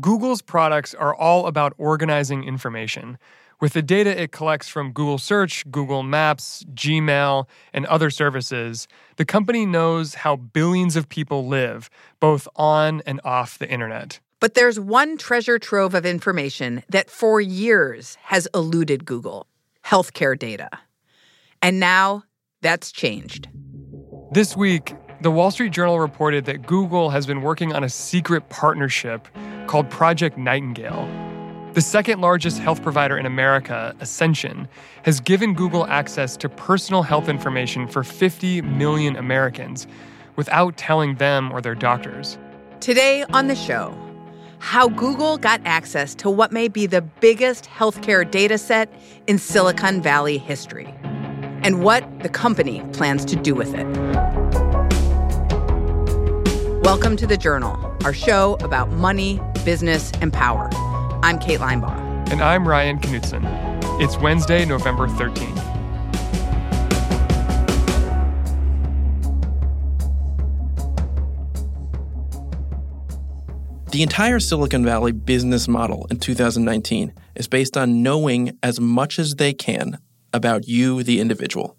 Google's products are all about organizing information. With the data it collects from Google Search, Google Maps, Gmail, and other services, the company knows how billions of people live, both on and off the internet. But there's one treasure trove of information that for years has eluded Google healthcare data. And now that's changed. This week, the Wall Street Journal reported that Google has been working on a secret partnership called Project Nightingale. The second largest health provider in America, Ascension, has given Google access to personal health information for 50 million Americans without telling them or their doctors. Today on the show, how Google got access to what may be the biggest healthcare data set in Silicon Valley history, and what the company plans to do with it. Welcome to The Journal, our show about money, business, and power. I'm Kate Linebaugh. And I'm Ryan Knutson. It's Wednesday, November 13th. The entire Silicon Valley business model in 2019 is based on knowing as much as they can about you, the individual.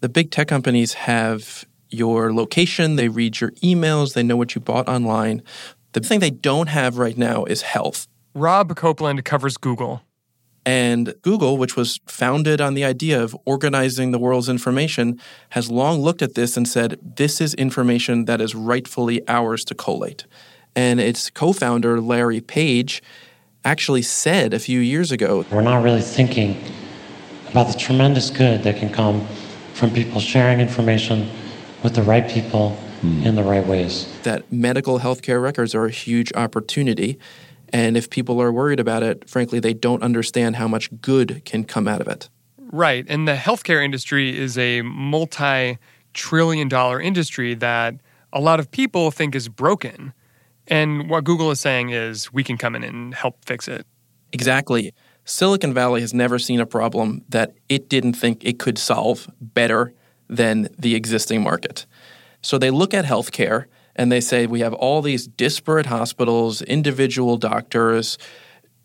The big tech companies have your location, they read your emails, they know what you bought online. The thing they don't have right now is health. Rob Copeland covers Google. And Google, which was founded on the idea of organizing the world's information, has long looked at this and said, this is information that is rightfully ours to collate. And its co founder, Larry Page, actually said a few years ago We're not really thinking about the tremendous good that can come from people sharing information with the right people hmm. in the right ways. that medical healthcare records are a huge opportunity. And if people are worried about it, frankly, they don't understand how much good can come out of it. Right. And the healthcare industry is a multi trillion dollar industry that a lot of people think is broken. And what Google is saying is we can come in and help fix it. Exactly. Silicon Valley has never seen a problem that it didn't think it could solve better than the existing market. So they look at healthcare and they say we have all these disparate hospitals, individual doctors,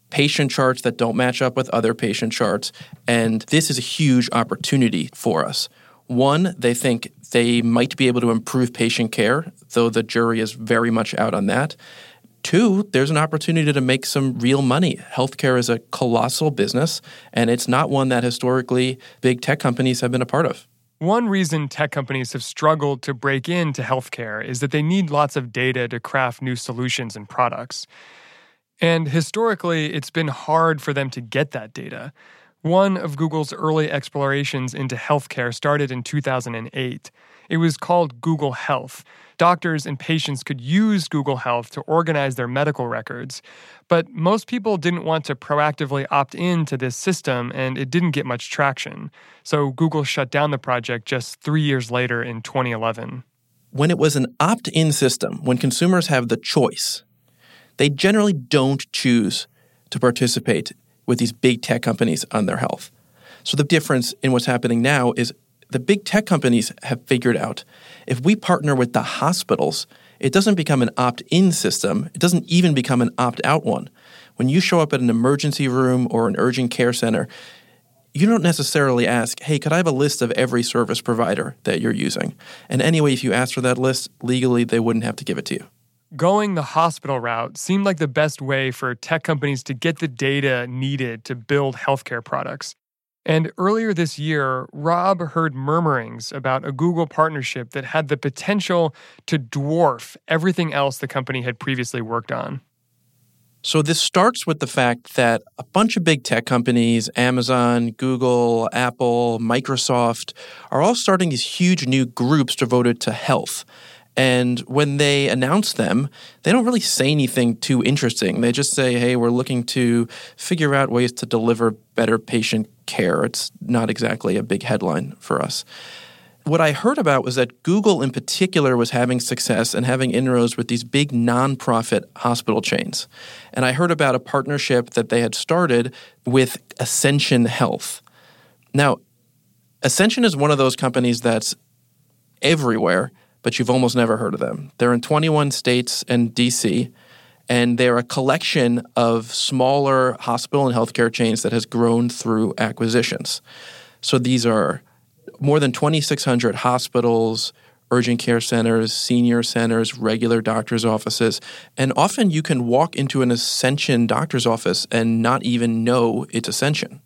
patient charts that don't match up with other patient charts, and this is a huge opportunity for us. One, they think they might be able to improve patient care, though the jury is very much out on that. Two, there's an opportunity to make some real money. Healthcare is a colossal business, and it's not one that historically big tech companies have been a part of. One reason tech companies have struggled to break into healthcare is that they need lots of data to craft new solutions and products. And historically, it's been hard for them to get that data. One of Google's early explorations into healthcare started in 2008. It was called Google Health. Doctors and patients could use Google Health to organize their medical records, but most people didn't want to proactively opt in to this system and it didn't get much traction. So Google shut down the project just three years later in 2011. When it was an opt in system, when consumers have the choice, they generally don't choose to participate with these big tech companies on their health. So the difference in what's happening now is the big tech companies have figured out if we partner with the hospitals, it doesn't become an opt in system. It doesn't even become an opt out one. When you show up at an emergency room or an urgent care center, you don't necessarily ask, hey, could I have a list of every service provider that you're using? And anyway, if you ask for that list, legally, they wouldn't have to give it to you. Going the hospital route seemed like the best way for tech companies to get the data needed to build healthcare products. And earlier this year, Rob heard murmurings about a Google partnership that had the potential to dwarf everything else the company had previously worked on. So this starts with the fact that a bunch of big tech companies, Amazon, Google, Apple, Microsoft, are all starting these huge new groups devoted to health. And when they announce them, they don't really say anything too interesting. They just say, hey, we're looking to figure out ways to deliver better patient care. It's not exactly a big headline for us. What I heard about was that Google in particular was having success and having inroads with these big nonprofit hospital chains. And I heard about a partnership that they had started with Ascension Health. Now, Ascension is one of those companies that's everywhere but you've almost never heard of them. They're in 21 states and DC, and they're a collection of smaller hospital and healthcare chains that has grown through acquisitions. So these are more than 2,600 hospitals, urgent care centers, senior centers, regular doctor's offices. And often you can walk into an Ascension doctor's office and not even know it's Ascension.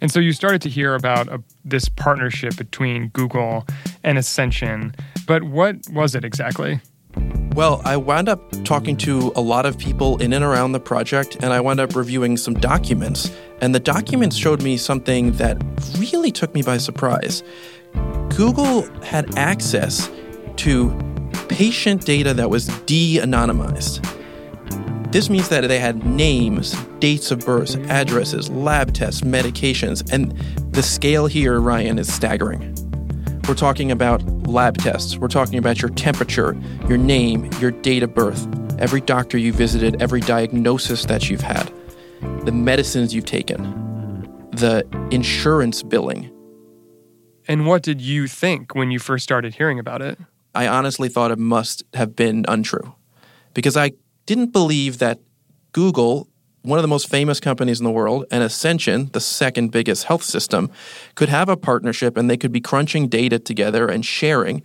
And so you started to hear about a, this partnership between Google and Ascension. But what was it exactly? Well, I wound up talking to a lot of people in and around the project, and I wound up reviewing some documents. And the documents showed me something that really took me by surprise. Google had access to patient data that was de anonymized. This means that they had names, dates of birth, addresses, lab tests, medications, and the scale here, Ryan, is staggering. We're talking about lab tests. We're talking about your temperature, your name, your date of birth, every doctor you visited, every diagnosis that you've had, the medicines you've taken, the insurance billing. And what did you think when you first started hearing about it? I honestly thought it must have been untrue because I didn't believe that Google one of the most famous companies in the world, and Ascension, the second biggest health system, could have a partnership and they could be crunching data together and sharing,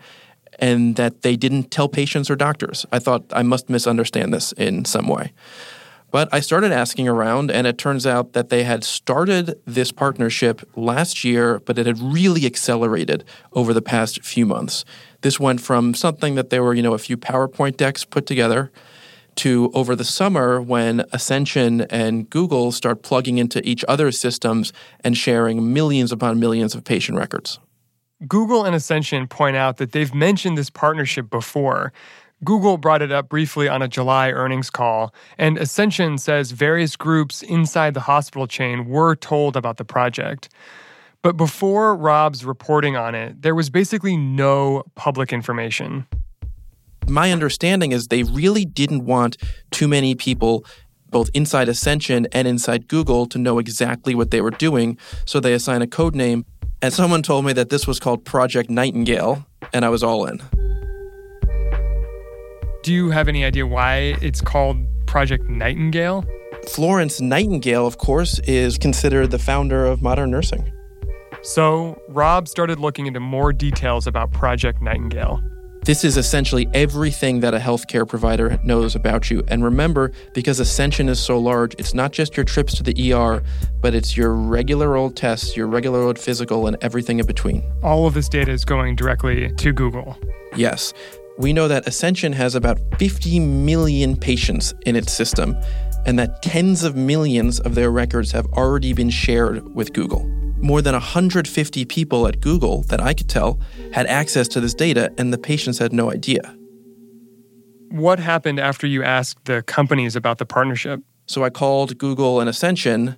and that they didn't tell patients or doctors. I thought I must misunderstand this in some way. But I started asking around, and it turns out that they had started this partnership last year, but it had really accelerated over the past few months. This went from something that there were, you know, a few PowerPoint decks put together to over the summer when Ascension and Google start plugging into each other's systems and sharing millions upon millions of patient records. Google and Ascension point out that they've mentioned this partnership before. Google brought it up briefly on a July earnings call, and Ascension says various groups inside the hospital chain were told about the project. But before Rob's reporting on it, there was basically no public information my understanding is they really didn't want too many people both inside Ascension and inside Google to know exactly what they were doing, so they assigned a code name. And someone told me that this was called Project Nightingale, and I was all in. Do you have any idea why it's called Project Nightingale? Florence Nightingale, of course, is considered the founder of modern nursing. So, Rob started looking into more details about Project Nightingale. This is essentially everything that a healthcare provider knows about you. And remember, because Ascension is so large, it's not just your trips to the ER, but it's your regular old tests, your regular old physical, and everything in between. All of this data is going directly to Google. Yes. We know that Ascension has about 50 million patients in its system, and that tens of millions of their records have already been shared with Google more than 150 people at Google that I could tell had access to this data, and the patients had no idea. What happened after you asked the companies about the partnership? So I called Google and Ascension,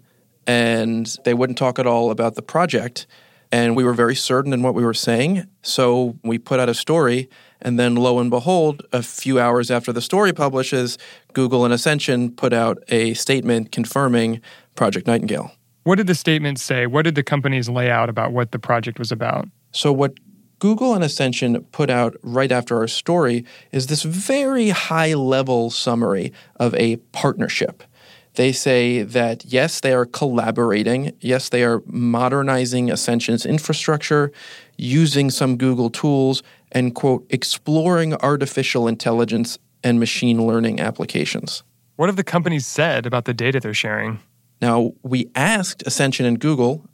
and they wouldn't talk at all about the project. And we were very certain in what we were saying. So we put out a story. And then, lo and behold, a few hours after the story publishes, Google and Ascension put out a statement confirming Project Nightingale. What did the statement say? What did the companies lay out about what the project was about? So, what Google and Ascension put out right after our story is this very high level summary of a partnership. They say that yes, they are collaborating. Yes, they are modernizing Ascension's infrastructure, using some Google tools, and, quote, exploring artificial intelligence and machine learning applications. What have the companies said about the data they're sharing? Now, we asked Ascension and Google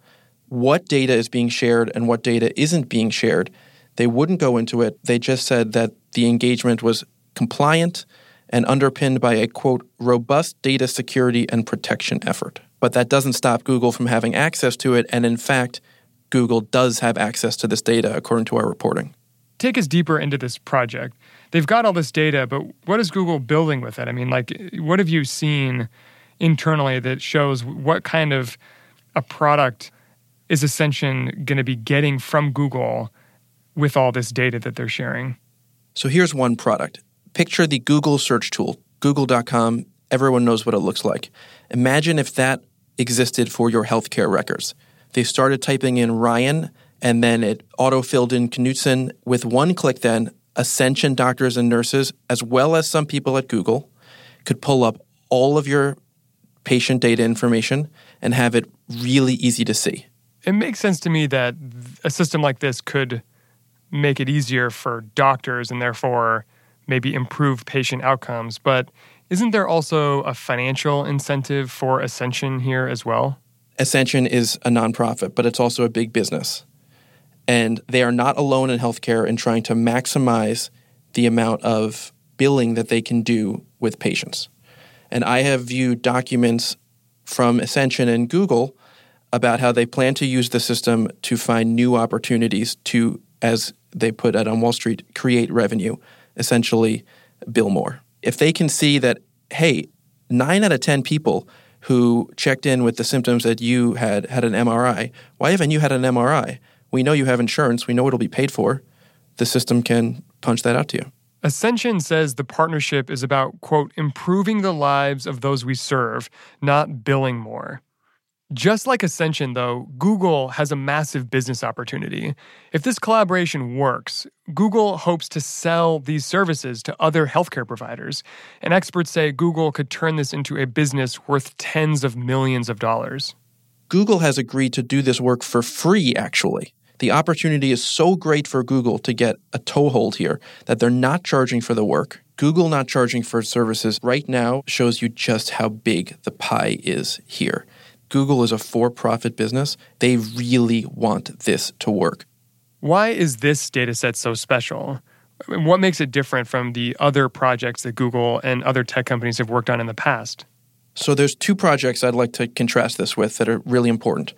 what data is being shared and what data isn't being shared. They wouldn't go into it. They just said that the engagement was compliant and underpinned by a quote, robust data security and protection effort. But that doesn't stop Google from having access to it. And in fact, Google does have access to this data according to our reporting. take us deeper into this project. They've got all this data, but what is Google building with it? I mean, like, what have you seen internally that shows what kind of a product is Ascension going to be getting from Google with all this data that they're sharing? So here's one product. Picture the Google search tool, google.com. Everyone knows what it looks like. Imagine if that existed for your healthcare records. They started typing in Ryan and then it auto filled in Knutson. With one click, then, Ascension doctors and nurses, as well as some people at Google, could pull up all of your patient data information and have it really easy to see. It makes sense to me that a system like this could make it easier for doctors and therefore maybe improve patient outcomes. But isn't there also a financial incentive for Ascension here as well? Ascension is a nonprofit, but it's also a big business. And they are not alone in healthcare in trying to maximize the amount of billing that they can do with patients. And I have viewed documents from Ascension and Google about how they plan to use the system to find new opportunities to, as they put it on Wall Street, create revenue, essentially bill more. If they can see that, hey, nine out of 10 people who checked in with the symptoms that you had had an MRI, why haven't you had an MRI? We know you have insurance. We know it'll be paid for. The system can punch that out to you. Ascension says the partnership is about, quote, improving the lives of those we serve, not billing more. Just like Ascension, though, Google has a massive business opportunity. If this collaboration works, Google hopes to sell these services to other healthcare providers. And experts say Google could turn this into a business worth tens of millions of dollars. Google has agreed to do this work for free, actually. The opportunity is so great for Google to get a toehold here that they're not charging for the work. Google not charging for services right now shows you just how big the pie is here. Google is a for profit business. They really want this to work. Why is this data set so special? What makes it different from the other projects that Google and other tech companies have worked on in the past? So there's two projects I'd like to contrast this with that are really important.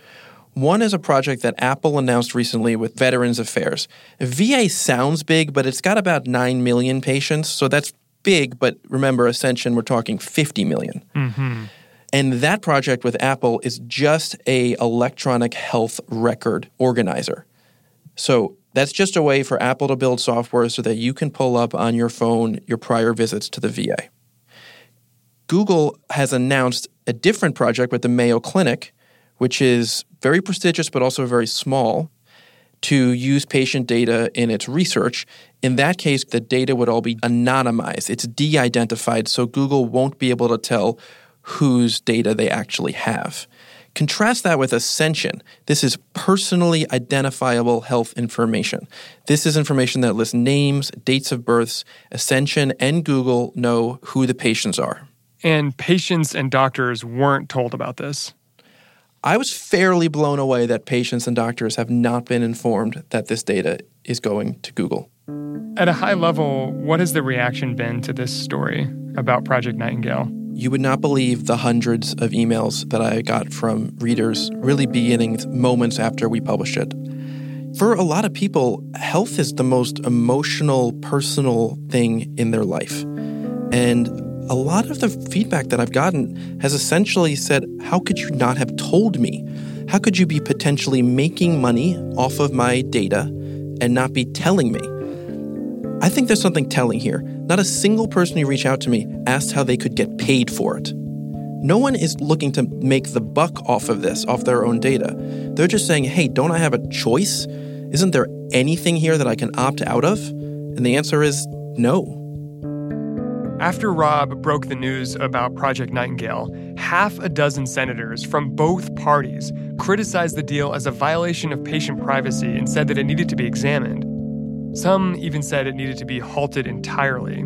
One is a project that Apple announced recently with Veterans Affairs. VA sounds big, but it's got about 9 million patients, so that's big, but remember, Ascension, we're talking 50 million. Mm-hmm. And that project with Apple is just a electronic health record organizer. So that's just a way for Apple to build software so that you can pull up on your phone your prior visits to the VA. Google has announced a different project with the Mayo Clinic, which is very prestigious but also very small, to use patient data in its research. In that case, the data would all be anonymized. It's de identified, so Google won't be able to tell whose data they actually have. Contrast that with Ascension. This is personally identifiable health information. This is information that lists names, dates of births. Ascension and Google know who the patients are. And patients and doctors weren't told about this. I was fairly blown away that patients and doctors have not been informed that this data is going to Google. At a high level, what has the reaction been to this story about Project Nightingale? You would not believe the hundreds of emails that I got from readers really beginning moments after we published it. For a lot of people, health is the most emotional, personal thing in their life. And a lot of the feedback that I've gotten has essentially said, How could you not have told me? How could you be potentially making money off of my data and not be telling me? I think there's something telling here. Not a single person who reached out to me asked how they could get paid for it. No one is looking to make the buck off of this, off their own data. They're just saying, hey, don't I have a choice? Isn't there anything here that I can opt out of? And the answer is no. After Rob broke the news about Project Nightingale, half a dozen senators from both parties criticized the deal as a violation of patient privacy and said that it needed to be examined. Some even said it needed to be halted entirely.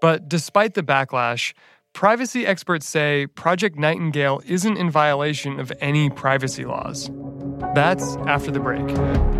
But despite the backlash, privacy experts say Project Nightingale isn't in violation of any privacy laws. That's after the break.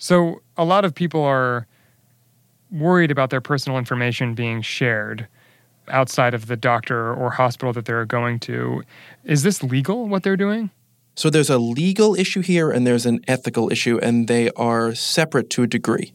So, a lot of people are worried about their personal information being shared outside of the doctor or hospital that they're going to. Is this legal what they're doing? So there's a legal issue here and there's an ethical issue, and they are separate to a degree.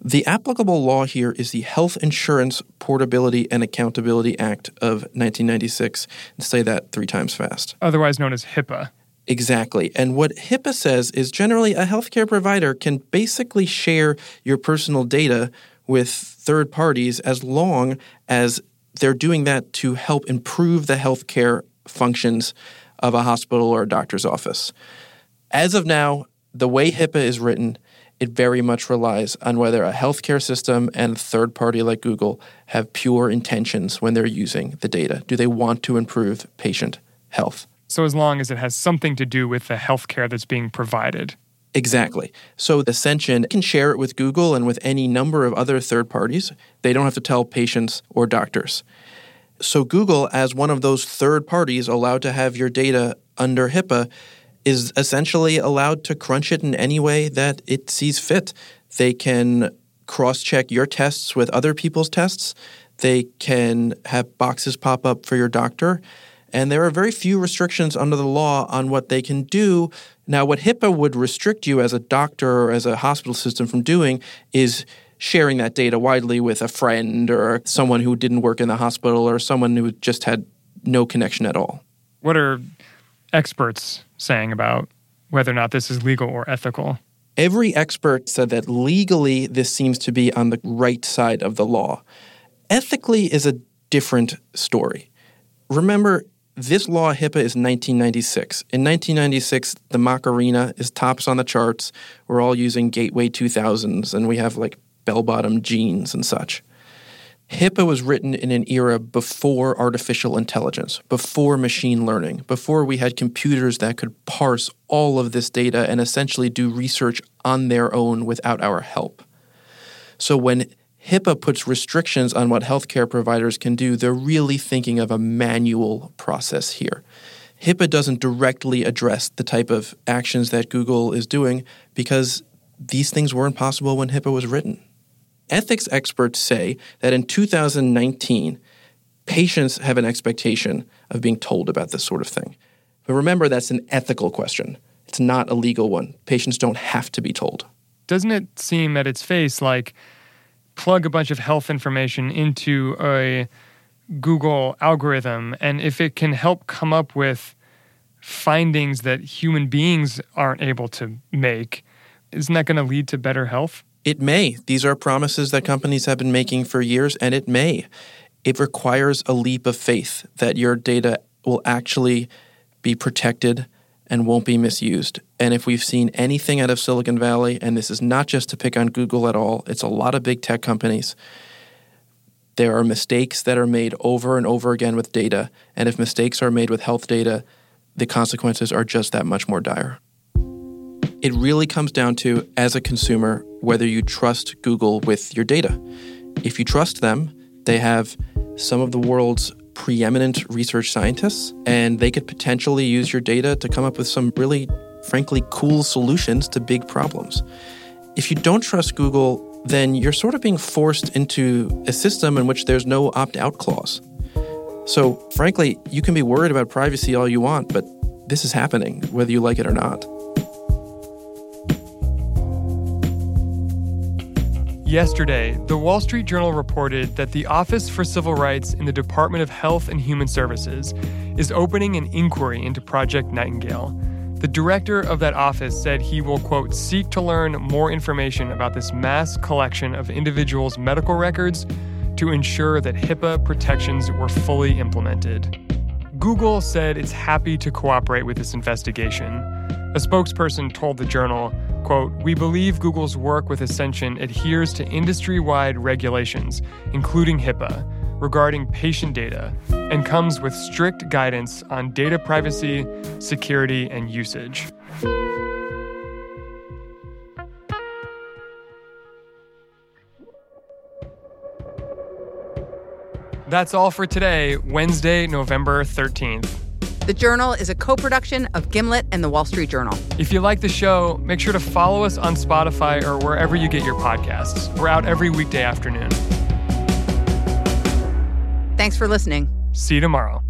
The applicable law here is the Health Insurance Portability and Accountability Act of 1996. And say that three times fast. Otherwise known as HIPAA. Exactly. And what HIPAA says is generally a healthcare provider can basically share your personal data with third parties as long as they're doing that to help improve the healthcare functions of a hospital or a doctor's office. As of now, the way HIPAA is written, it very much relies on whether a healthcare system and a third party like Google have pure intentions when they're using the data. Do they want to improve patient health? So, as long as it has something to do with the healthcare that's being provided. Exactly. So Ascension can share it with Google and with any number of other third parties. They don't have to tell patients or doctors. So Google, as one of those third parties allowed to have your data under HIPAA, is essentially allowed to crunch it in any way that it sees fit. They can cross check your tests with other people's tests. They can have boxes pop up for your doctor. And there are very few restrictions under the law on what they can do. Now, what HIPAA would restrict you as a doctor or as a hospital system from doing is sharing that data widely with a friend or someone who didn't work in the hospital or someone who just had no connection at all. What are experts saying about whether or not this is legal or ethical? Every expert said that legally this seems to be on the right side of the law. Ethically is a different story. Remember, this law, HIPAA, is 1996. In 1996, the Macarena is tops on the charts. We're all using Gateway 2000s, and we have like bell bottom jeans and such. HIPAA was written in an era before artificial intelligence, before machine learning, before we had computers that could parse all of this data and essentially do research on their own without our help. So when HIPAA puts restrictions on what healthcare providers can do. They're really thinking of a manual process here. HIPAA doesn't directly address the type of actions that Google is doing because these things weren't possible when HIPAA was written. Ethics experts say that in 2019, patients have an expectation of being told about this sort of thing. But remember, that's an ethical question. It's not a legal one. Patients don't have to be told. Doesn't it seem at its face like plug a bunch of health information into a Google algorithm, and if it can help come up with findings that human beings aren't able to make, isn't that going to lead to better health? It may. These are promises that companies have been making for years, and it may. It requires a leap of faith that your data will actually be protected and won't be misused. And if we've seen anything out of Silicon Valley, and this is not just to pick on Google at all, it's a lot of big tech companies. There are mistakes that are made over and over again with data. And if mistakes are made with health data, the consequences are just that much more dire. It really comes down to, as a consumer, whether you trust Google with your data. If you trust them, they have some of the world's preeminent research scientists, and they could potentially use your data to come up with some really, frankly, cool solutions to big problems. If you don't trust Google, then you're sort of being forced into a system in which there's no opt out clause. So, frankly, you can be worried about privacy all you want, but this is happening, whether you like it or not. Yesterday, the Wall Street Journal reported that the Office for Civil Rights in the Department of Health and Human Services is opening an inquiry into Project Nightingale. The director of that office said he will, quote, seek to learn more information about this mass collection of individuals' medical records to ensure that HIPAA protections were fully implemented. Google said it's happy to cooperate with this investigation. A spokesperson told the journal, quote, "We believe Google's work with Ascension adheres to industry-wide regulations, including HIPAA, regarding patient data and comes with strict guidance on data privacy, security, and usage." That's all for today, Wednesday, November 13th. The Journal is a co production of Gimlet and the Wall Street Journal. If you like the show, make sure to follow us on Spotify or wherever you get your podcasts. We're out every weekday afternoon. Thanks for listening. See you tomorrow.